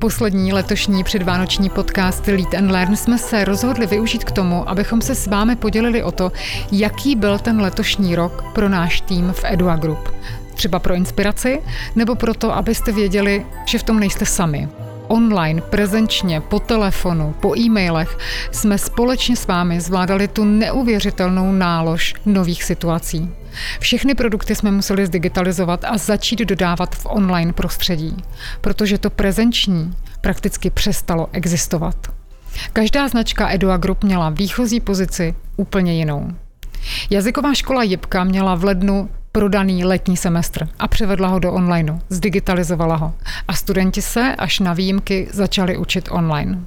Poslední letošní předvánoční podcast Lead and Learn jsme se rozhodli využít k tomu, abychom se s vámi podělili o to, jaký byl ten letošní rok pro náš tým v Edua Group. Třeba pro inspiraci, nebo proto, abyste věděli, že v tom nejste sami online, prezenčně, po telefonu, po e-mailech jsme společně s vámi zvládali tu neuvěřitelnou nálož nových situací. Všechny produkty jsme museli zdigitalizovat a začít dodávat v online prostředí, protože to prezenční prakticky přestalo existovat. Každá značka Edua Group měla výchozí pozici úplně jinou. Jazyková škola Jipka měla v lednu prodaný letní semestr a převedla ho do onlineu, zdigitalizovala ho. A studenti se až na výjimky začali učit online.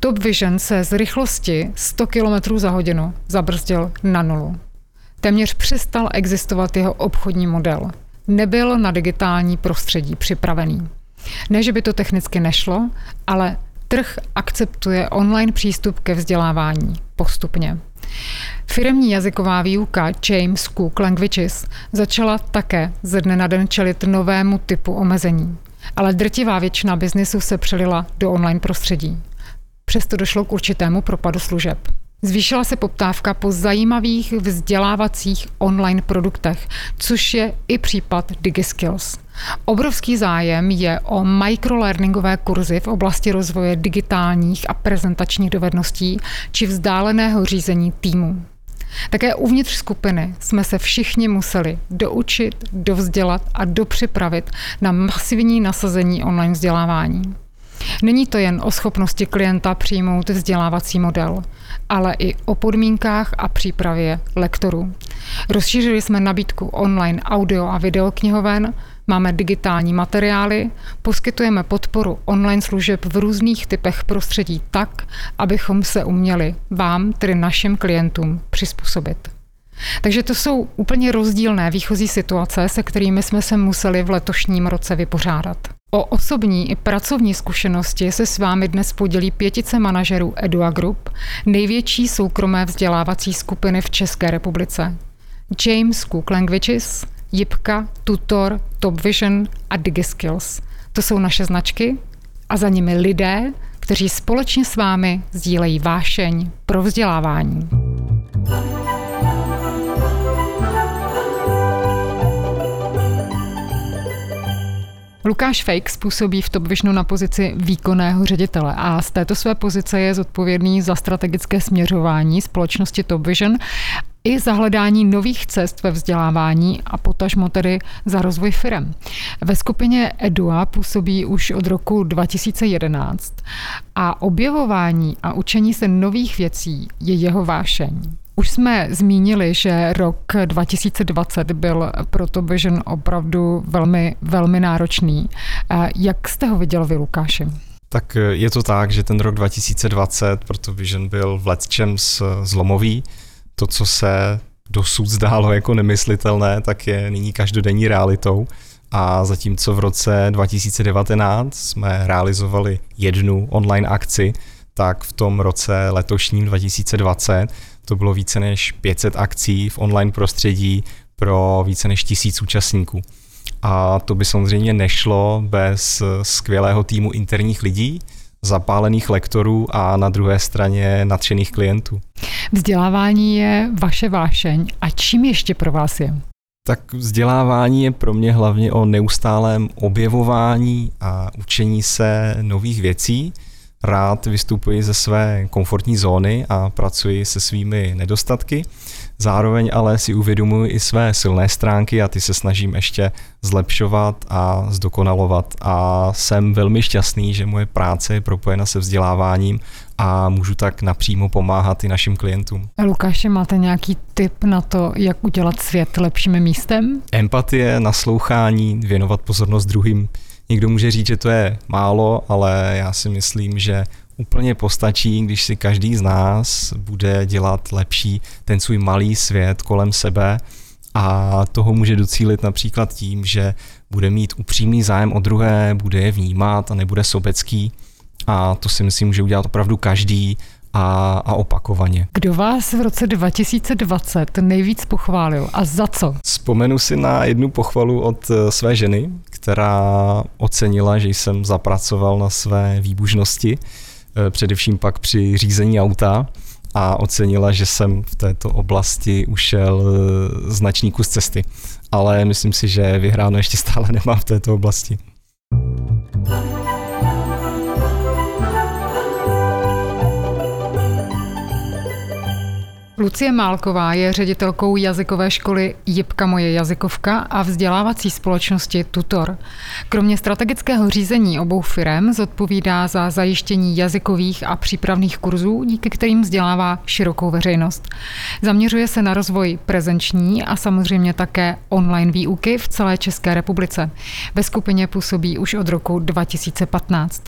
Top Vision se z rychlosti 100 km za hodinu zabrzdil na nulu. Téměř přestal existovat jeho obchodní model. Nebyl na digitální prostředí připravený. Ne, že by to technicky nešlo, ale trh akceptuje online přístup ke vzdělávání postupně. Firmní jazyková výuka James Cook Languages začala také ze dne na den čelit novému typu omezení. Ale drtivá většina biznisu se přelila do online prostředí. Přesto došlo k určitému propadu služeb. Zvýšila se poptávka po zajímavých vzdělávacích online produktech, což je i případ DigiSkills. Obrovský zájem je o microlearningové kurzy v oblasti rozvoje digitálních a prezentačních dovedností či vzdáleného řízení týmu. Také uvnitř skupiny jsme se všichni museli doučit, dovzdělat a dopřipravit na masivní nasazení online vzdělávání. Není to jen o schopnosti klienta přijmout vzdělávací model, ale i o podmínkách a přípravě lektorů. Rozšířili jsme nabídku online audio a videoknihoven, máme digitální materiály, poskytujeme podporu online služeb v různých typech prostředí tak, abychom se uměli vám, tedy našim klientům, přizpůsobit. Takže to jsou úplně rozdílné výchozí situace, se kterými jsme se museli v letošním roce vypořádat. O osobní i pracovní zkušenosti se s vámi dnes podělí pětice manažerů Edua Group, největší soukromé vzdělávací skupiny v České republice. James Cook Languages, Jipka, Tutor, Top Vision a DigiSkills. To jsou naše značky a za nimi lidé, kteří společně s vámi sdílejí vášeň pro vzdělávání. Lukáš Fake způsobí v Top Visionu na pozici výkonného ředitele a z této své pozice je zodpovědný za strategické směřování společnosti Top Vision i za hledání nových cest ve vzdělávání a potažmo tedy za rozvoj firem. Ve skupině EDUA působí už od roku 2011 a objevování a učení se nových věcí je jeho vášeň. Už jsme zmínili, že rok 2020 byl pro to Vision opravdu velmi, velmi náročný. Jak jste ho viděl vy, Lukáši? Tak je to tak, že ten rok 2020 pro to Vision byl v letčem zlomový. To, co se dosud zdálo jako nemyslitelné, tak je nyní každodenní realitou. A zatímco v roce 2019 jsme realizovali jednu online akci, tak v tom roce letošním 2020 to bylo více než 500 akcí v online prostředí pro více než tisíc účastníků. A to by samozřejmě nešlo bez skvělého týmu interních lidí, zapálených lektorů a na druhé straně nadšených klientů. Vzdělávání je vaše vášeň. A čím ještě pro vás je? Tak vzdělávání je pro mě hlavně o neustálém objevování a učení se nových věcí rád vystupuji ze své komfortní zóny a pracuji se svými nedostatky. Zároveň ale si uvědomuji i své silné stránky a ty se snažím ještě zlepšovat a zdokonalovat. A jsem velmi šťastný, že moje práce je propojena se vzděláváním a můžu tak napřímo pomáhat i našim klientům. Lukáše, máte nějaký tip na to, jak udělat svět lepším místem? Empatie, naslouchání, věnovat pozornost druhým Někdo může říct, že to je málo, ale já si myslím, že úplně postačí, když si každý z nás bude dělat lepší ten svůj malý svět kolem sebe a toho může docílit například tím, že bude mít upřímný zájem o druhé, bude je vnímat a nebude sobecký a to si myslím, že udělat opravdu každý a, a opakovaně. Kdo vás v roce 2020 nejvíc pochválil a za co? Vzpomenu si na jednu pochvalu od eh, své ženy, která ocenila, že jsem zapracoval na své výbužnosti, eh, především pak při řízení auta a ocenila, že jsem v této oblasti ušel eh, značný kus cesty. Ale myslím si, že vyhráno ještě stále nemám v této oblasti. Lucie Málková je ředitelkou jazykové školy Jipka moje jazykovka a vzdělávací společnosti Tutor. Kromě strategického řízení obou firm zodpovídá za zajištění jazykových a přípravných kurzů, díky kterým vzdělává širokou veřejnost. Zaměřuje se na rozvoj prezenční a samozřejmě také online výuky v celé České republice. Ve skupině působí už od roku 2015.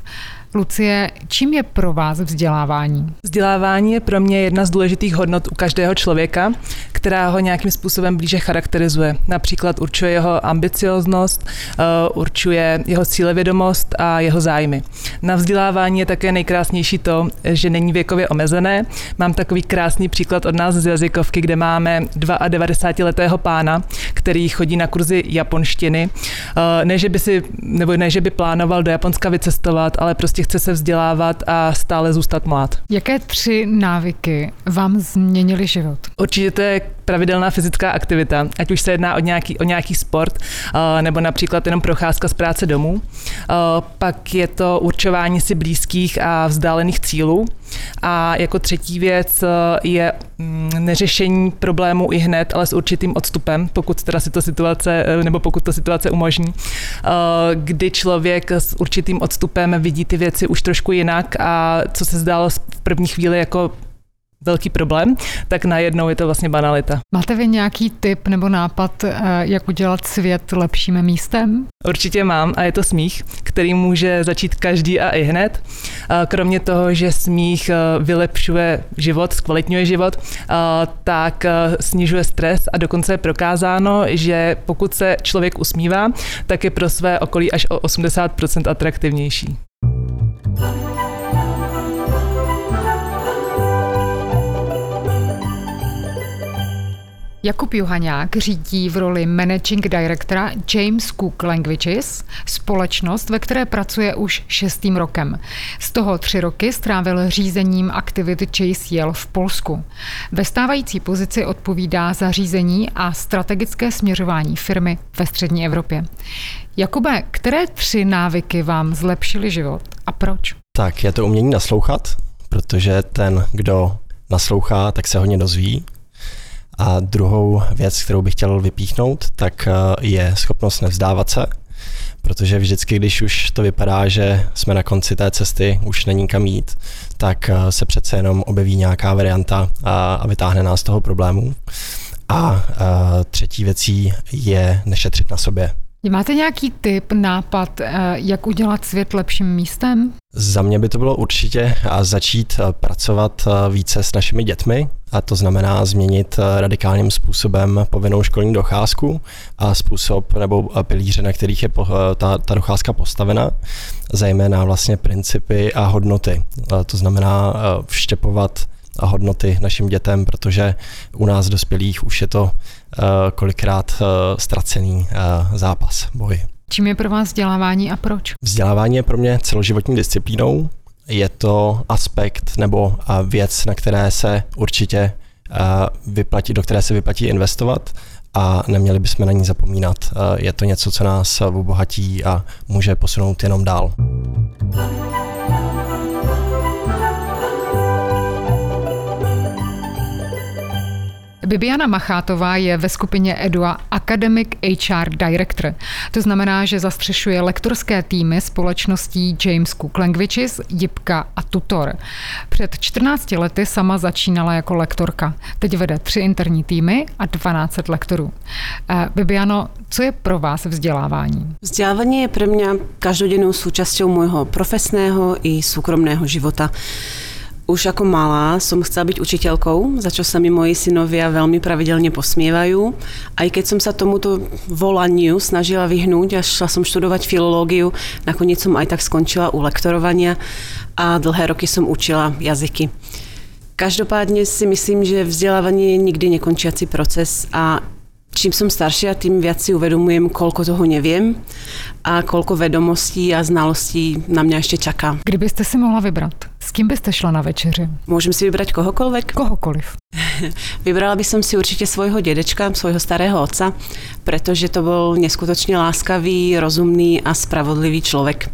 Lucie, čím je pro vás vzdělávání? Vzdělávání je pro mě jedna z důležitých hodnot u každého člověka, která ho nějakým způsobem blíže charakterizuje. Například určuje jeho ambicioznost, eh, určuje jeho cílevědomost a jeho zájmy. Na vzdělávání je také nejkrásnější to, že není věkově omezené. Mám takový krásný příklad od nás z jazykovky, kde máme 92-letého pána, který chodí na kurzy japonštiny. Eh, ne, že by si, nebo ne, že by plánoval do Japonska vycestovat, ale prostě prostě chce se vzdělávat a stále zůstat mlad. Jaké tři návyky vám změnily život? Určitě to je pravidelná fyzická aktivita, ať už se jedná o nějaký, o nějaký sport, uh, nebo například jenom procházka z práce domů. Uh, pak je to určování si blízkých a vzdálených cílů. A jako třetí věc uh, je mm, neřešení problémů i hned, ale s určitým odstupem, pokud teda si to situace, nebo pokud to situace umožní, kdy člověk s určitým odstupem vidí ty věci už trošku jinak a co se zdálo v první chvíli jako velký problém, tak najednou je to vlastně banalita. Máte vy nějaký tip nebo nápad, eh, jak udělat svět lepším místem? Určitě mám a je to smích, který může začít každý a i hned. Kromě toho, že smích eh, vylepšuje život, zkvalitňuje život, eh, tak snižuje stres a dokonce je prokázáno, že pokud se člověk usmívá, tak je pro své okolí až o 80% atraktivnější. Jakub Johaňák řídí v roli managing directora James Cook Languages, společnost, ve které pracuje už šestým rokem. Z toho tři roky strávil řízením aktivity Chase Yell v Polsku. Ve stávající pozici odpovídá za řízení a strategické směřování firmy ve střední Evropě. Jakube, které tři návyky vám zlepšily život a proč? Tak, je to umění naslouchat, protože ten, kdo naslouchá, tak se hodně dozví a druhou věc, kterou bych chtěl vypíchnout, tak eh, je schopnost nevzdávat se, protože vždycky, když už to vypadá, že jsme na konci té cesty, už není kam jít, tak eh, se přece jenom objeví nějaká varianta a, a vytáhne nás z toho problému. A, eh, třetí věcí je nešetřit na sobě. Máte nějaký tip, nápad, jak udělat svět lepším místem? Za mě by to bylo určitě začít pracovat více s našimi dětmi, a to znamená změnit radikálním způsobem povinnou školní docházku a způsob nebo pilíře, na kterých je ta, ta docházka postavena, zejména vlastně principy a hodnoty. To znamená vštěpovat hodnoty našim dětem, protože u nás dospělých už je to kolikrát ztracený zápas, boj. Čím je pro vás vzdělávání a proč? Vzdělávání je pro mě celoživotní disciplínou. Je to aspekt nebo věc, na které se určitě vyplatí, do které se vyplatí investovat a neměli bychom na ní zapomínat. Je to něco, co nás obohatí a může posunout jenom dál. Bibiana Machátová je ve skupině EDUA Academic HR Director. To znamená, že zastřešuje lektorské týmy společností James Cook Languages, Jipka a Tutor. Před 14 lety sama začínala jako lektorka. Teď vede tři interní týmy a 12 lektorů. Eh, Bibiano, co je pro vás vzdělávání? Vzdělávání je pro mě každodennou součástí môjho profesného i soukromného života. Už ako malá som chcela byť učiteľkou, za čo sa mi moji synovia veľmi pravidelne posmievajú. Aj keď som sa tomuto volaniu snažila vyhnúť a šla som študovať filológiu, nakoniec som aj tak skončila u lektorovania a dlhé roky som učila jazyky. Každopádně si myslím, že vzdělávání je nikdy nekončiaci proces a čím som staršia, tým viac si uvedomujem, koľko toho neviem a koľko vedomostí a znalostí na mňa ešte čaká. Kdybyste si mohla vybrat, s kým byste šla na večeři? Môžem si vybrať kohokoľvek? Kohokoliv. Vybrala by som si určite svojho dedečka, svojho starého otca, pretože to bol neskutočne láskavý, rozumný a spravodlivý človek.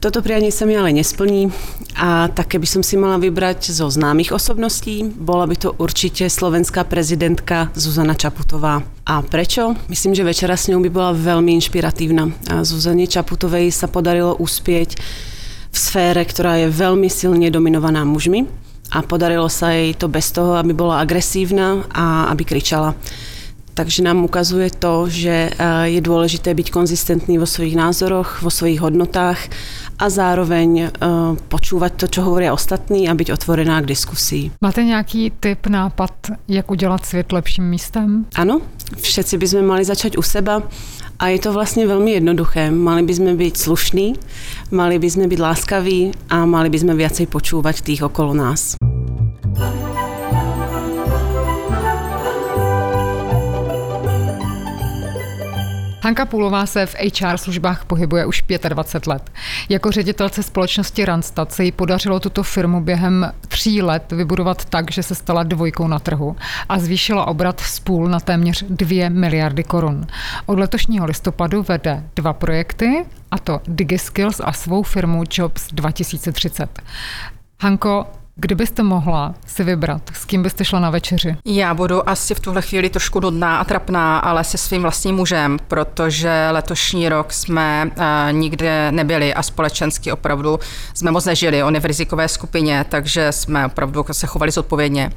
Toto prianie sa mi ale nesplní a také by som si mala vybrať zo známych osobností. Bola by to určite slovenská prezidentka Zuzana Čaputová. A prečo? Myslím, že večera s ňou by bola veľmi inšpiratívna. A Zuzane Čaputovej sa podarilo uspieť v sfére, ktorá je veľmi silne dominovaná mužmi a podarilo sa jej to bez toho, aby bola agresívna a aby kričala. Takže nám ukazuje to, že je dôležité byť konzistentný vo svojich názoroch, vo svojich hodnotách a zároveň počúvať to, čo hovoria ostatní a byť otvorená k diskusii. Máte nějaký tip, nápad, jak udělat svět lepším místem? Áno, všetci by sme mali začať u seba a je to vlastne veľmi jednoduché. Mali by sme byť slušní, mali by sme byť láskaví a mali by sme viacej počúvať tých okolo nás. Hanka Půlová se v HR službách pohybuje už 25 let. Jako ředitelce společnosti Randstad se jí podařilo tuto firmu během tří let vybudovat tak, že se stala dvojkou na trhu a zvýšila obrat z půl na téměř 2 miliardy korun. Od letošního listopadu vede dva projekty, a to DigiSkills a svou firmu Jobs 2030. Hanko, Kdybyste mohla si vybrat, s kým byste šla na večeři? Já budu asi v tuhle chvíli trošku nudná a trapná, ale se svým vlastním mužem, protože letošní rok jsme uh, nikde nebyli a společensky opravdu jsme moc nežili. On je v rizikové skupině, takže jsme opravdu se chovali zodpovědně.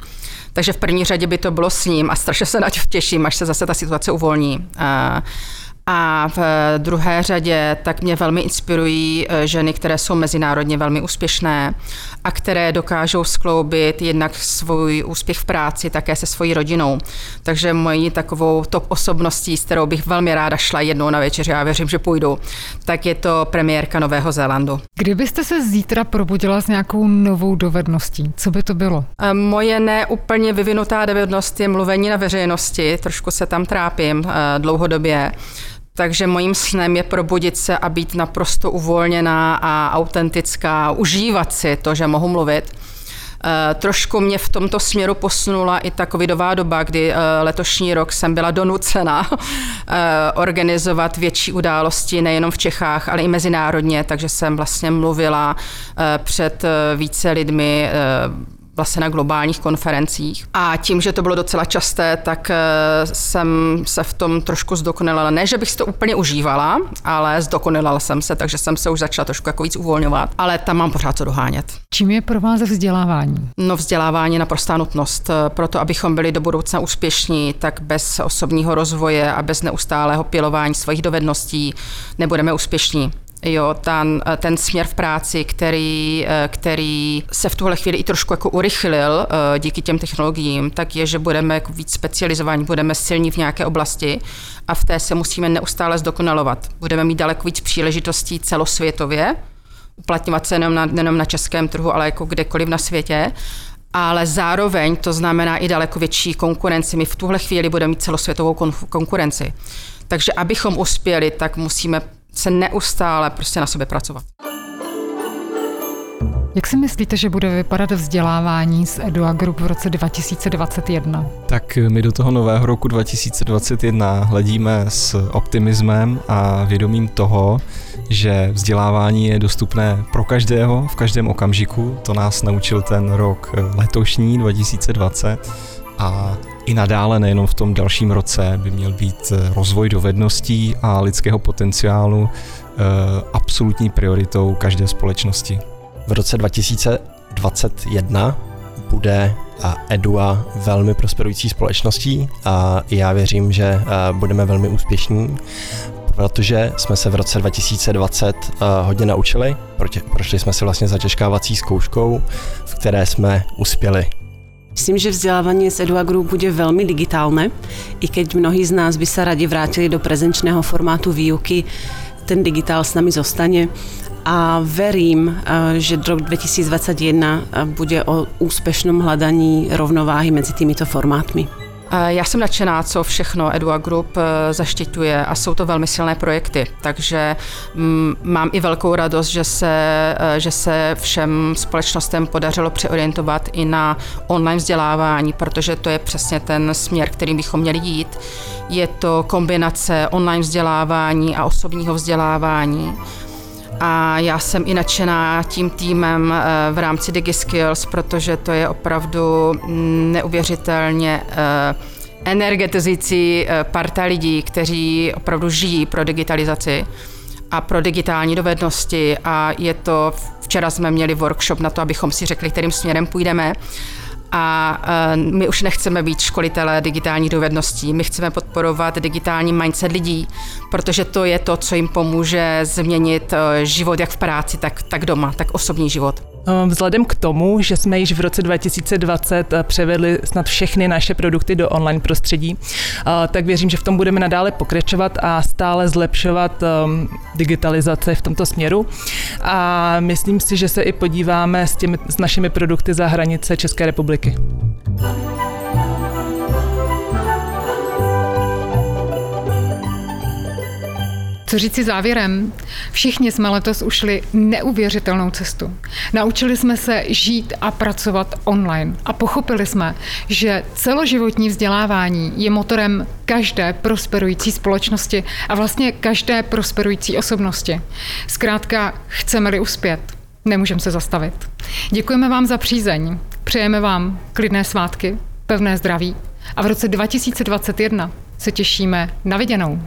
Takže v první řadě by to bylo s ním a strašně se na těším, až se zase ta situace uvolní. Uh, a v druhé řadě tak mě velmi inspirují eh, ženy, které jsou mezinárodně velmi úspěšné a které dokážou skloubit jednak svůj úspěch v práci také se svojí rodinou. Takže mojí takovou top osobností, s kterou bych velmi ráda šla jednou na večeři, a věřím, že půjdu, tak je to premiérka Nového Zélandu. Kdybyste se zítra probudila s nějakou novou dovedností, co by to bylo? Eh, moje neúplně vyvinutá dovednost je mluvení na veřejnosti, trošku se tam trápím eh, dlouhodobě. Takže mojím snem je probudit se a být naprosto uvolněná a autentická, užívat si to, že mohu mluvit. Uh, trošku mě v tomto směru posunula i ta covidová doba, kdy uh, letošní rok jsem byla donucena uh, organizovat větší události nejenom v Čechách, ale i mezinárodně, takže jsem vlastně mluvila před více lidmi vlastně na globálních konferencích. A tím, že to bylo docela časté, tak eh, jsem se v tom trošku zdokonalila. Ne, že bych si to úplně užívala, ale zdokonalila jsem se, takže jsem se už začala trošku jako víc uvolňovat, ale tam mám pořád co dohánět. Čím je pro vás vzdělávání? No vzdělávání je naprostá nutnost. Proto, abychom byli do budoucna úspěšní, tak bez osobního rozvoje a bez neustálého pilování svých dovedností nebudeme úspěšní. Jo, ten, ten směr v práci, který, který se v tuhle chvíli i trošku jako urychlil eh, díky těm technologiím, tak je, že budeme jako víc specializovaní, budeme silní v nějaké oblasti a v té se musíme neustále zdokonalovat. Budeme mít daleko víc příležitostí celosvětově, uplatňovat se jenom na, jenom na českém trhu, ale jako kdekoliv na světě ale zároveň to znamená i daleko větší konkurenci. My v tuhle chvíli budeme mít celosvětovou konkurenci. Takže abychom uspěli, tak musíme se neustále prostě na sobě pracovat. Jak si myslíte, že bude vypadat vzdělávání z Edua Group v roce 2021? Tak my do toho nového roku 2021 hledíme s optimismem a vědomím toho, že vzdělávání je dostupné pro každého v každém okamžiku. To nás naučil ten rok letošní 2020 a i nadále, nejenom v tom dalším roce, by měl být eh, rozvoj dovedností a lidského potenciálu eh, absolutní prioritou každé společnosti. V roce 2021 bude Edua velmi prosperující společností a já věřím, že eh, budeme velmi úspěšní, protože jsme se v roce 2020 hodně naučili, prošli jsme si vlastně zatěžkávací zkouškou, v které jsme uspěli. Myslím, že vzdelávanie z Edua Group bude veľmi digitálne, i keď mnohí z nás by sa radi vrátili do prezenčného formátu výuky, ten digitál s nami zostane a verím, že rok 2021 bude o úspěšném hledání rovnováhy mezi těmito formátmi. Já jsem nadšená, co všechno Edua Group eh, zaštiťuje a jsou to velmi silné projekty, takže mm, mám i velkou radost, že se, eh, že se všem společnostem podařilo přeorientovat i na online vzdělávání, protože to je přesně ten směr, kterým bychom měli jít. Je to kombinace online vzdělávání a osobního vzdělávání a já jsem i nadšená tím týmem eh, v rámci DigiSkills, protože to je opravdu neuvěřitelně eh, energetizující eh, parta lidí, kteří opravdu žijí pro digitalizaci a pro digitální dovednosti. A je to, včera jsme měli workshop na to, abychom si řekli, kterým směrem půjdeme a my už nechceme být školitelé digitální dovedností, my chceme podporovat digitální mindset lidí, protože to je to, co jim pomůže změnit e, život jak v práci, tak, tak doma, tak osobní život. Ehm, vzhledem k tomu, že jsme již v roce 2020 eh, převedli snad všechny naše produkty do online prostředí, eh, tak věřím, že v tom budeme nadále pokračovat a stále zlepšovat ehm, digitalizace v tomto směru. A myslím si, že se i podíváme s, těmi, s našimi produkty za hranice České republiky. Co říci závěrem? Všichni jsme letos ušli neuvěřitelnou cestu. Naučili jsme se žít a pracovat online a pochopili jsme, že celoživotní vzdělávání je motorem každé prosperující společnosti a vlastně každé prosperující osobnosti. Zkrátka, chceme-li uspět, nemůžeme se zastavit. Děkujeme vám za přízeň, přejeme vám klidné svátky, pevné zdraví a v roce 2021 se těšíme na viděnou.